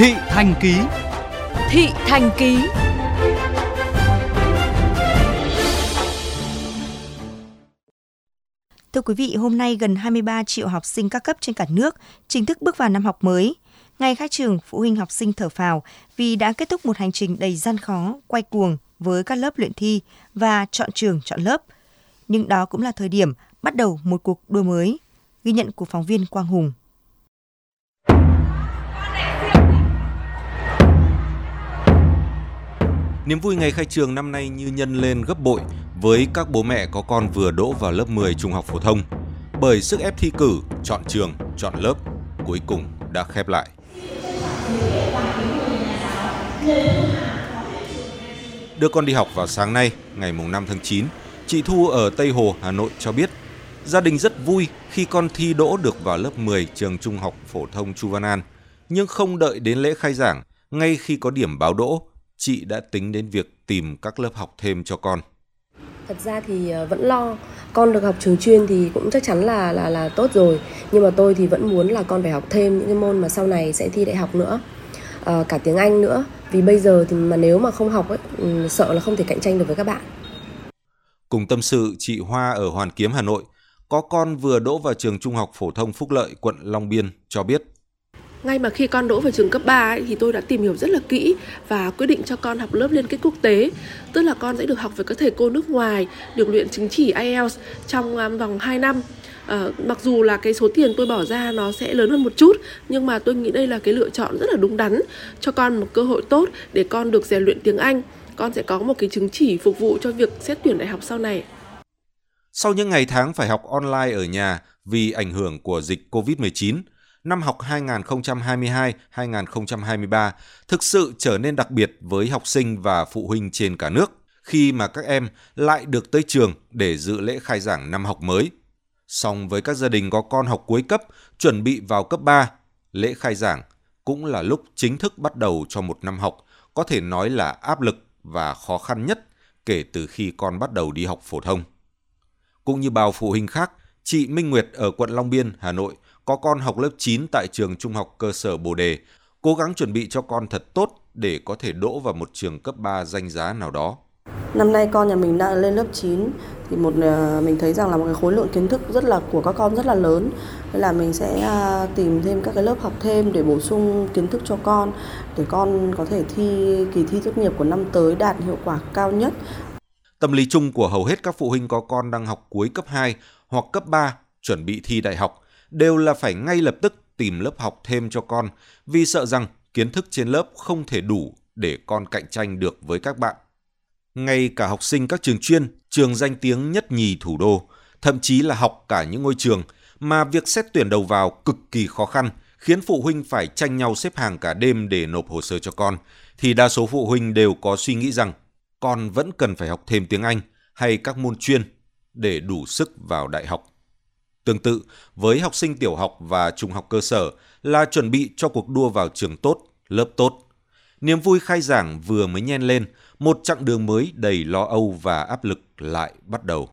Thị Thành Ký Thị Thành Ký Thưa quý vị, hôm nay gần 23 triệu học sinh các cấp trên cả nước chính thức bước vào năm học mới. Ngày khai trường, phụ huynh học sinh thở phào vì đã kết thúc một hành trình đầy gian khó, quay cuồng với các lớp luyện thi và chọn trường, chọn lớp. Nhưng đó cũng là thời điểm bắt đầu một cuộc đua mới. Ghi nhận của phóng viên Quang Hùng. Niềm vui ngày khai trường năm nay như nhân lên gấp bội với các bố mẹ có con vừa đỗ vào lớp 10 trung học phổ thông. Bởi sức ép thi cử, chọn trường, chọn lớp cuối cùng đã khép lại. Đưa con đi học vào sáng nay, ngày 5 tháng 9, chị Thu ở Tây Hồ, Hà Nội cho biết gia đình rất vui khi con thi đỗ được vào lớp 10 trường trung học phổ thông Chu Văn An. Nhưng không đợi đến lễ khai giảng, ngay khi có điểm báo đỗ, chị đã tính đến việc tìm các lớp học thêm cho con. Thật ra thì ờ, vẫn lo, con được học trường chuyên thì cũng chắc chắn là là là tốt rồi, nhưng mà tôi thì vẫn muốn là con phải học thêm những cái môn mà sau này sẽ thi đại học nữa. À, cả tiếng Anh nữa, vì bây giờ thì mà nếu mà không học ấy, ừ, sợ là không thể cạnh tranh được với các bạn. Cùng tâm sự, chị Hoa ở Hoàn Kiếm, Hà Nội, có con vừa đỗ vào trường Trung học phổ thông Phúc Lợi, quận Long Biên cho biết ngay mà khi con đỗ vào trường cấp 3 ấy, thì tôi đã tìm hiểu rất là kỹ và quyết định cho con học lớp liên kết quốc tế. Tức là con sẽ được học với các thầy cô nước ngoài, được luyện chứng chỉ IELTS trong um, vòng 2 năm. À, mặc dù là cái số tiền tôi bỏ ra nó sẽ lớn hơn một chút nhưng mà tôi nghĩ đây là cái lựa chọn rất là đúng đắn cho con một cơ hội tốt để con được rèn luyện tiếng Anh con sẽ có một cái chứng chỉ phục vụ cho việc xét tuyển đại học sau này. Sau những ngày tháng phải học online ở nhà vì ảnh hưởng của dịch COVID-19, năm học 2022-2023 thực sự trở nên đặc biệt với học sinh và phụ huynh trên cả nước khi mà các em lại được tới trường để dự lễ khai giảng năm học mới. Song với các gia đình có con học cuối cấp chuẩn bị vào cấp 3, lễ khai giảng cũng là lúc chính thức bắt đầu cho một năm học có thể nói là áp lực và khó khăn nhất kể từ khi con bắt đầu đi học phổ thông. Cũng như bao phụ huynh khác, chị Minh Nguyệt ở quận Long Biên, Hà Nội có con học lớp 9 tại trường trung học cơ sở Bồ Đề, cố gắng chuẩn bị cho con thật tốt để có thể đỗ vào một trường cấp 3 danh giá nào đó. Năm nay con nhà mình đã lên lớp 9 thì một ờ, mình thấy rằng là một cái khối lượng kiến thức rất là của các con rất là lớn nên là mình sẽ à, tìm thêm các cái lớp học thêm để bổ sung kiến thức cho con để con có thể thi kỳ thi tốt nghiệp của năm tới đạt hiệu quả cao nhất. Tâm lý chung của hầu hết các phụ huynh có con đang học cuối cấp 2 hoặc cấp 3 chuẩn bị thi đại học đều là phải ngay lập tức tìm lớp học thêm cho con vì sợ rằng kiến thức trên lớp không thể đủ để con cạnh tranh được với các bạn. Ngay cả học sinh các trường chuyên, trường danh tiếng nhất nhì thủ đô, thậm chí là học cả những ngôi trường mà việc xét tuyển đầu vào cực kỳ khó khăn, khiến phụ huynh phải tranh nhau xếp hàng cả đêm để nộp hồ sơ cho con, thì đa số phụ huynh đều có suy nghĩ rằng con vẫn cần phải học thêm tiếng Anh hay các môn chuyên để đủ sức vào đại học. Tương tự với học sinh tiểu học và trung học cơ sở là chuẩn bị cho cuộc đua vào trường tốt, lớp tốt. Niềm vui khai giảng vừa mới nhen lên, một chặng đường mới đầy lo âu và áp lực lại bắt đầu.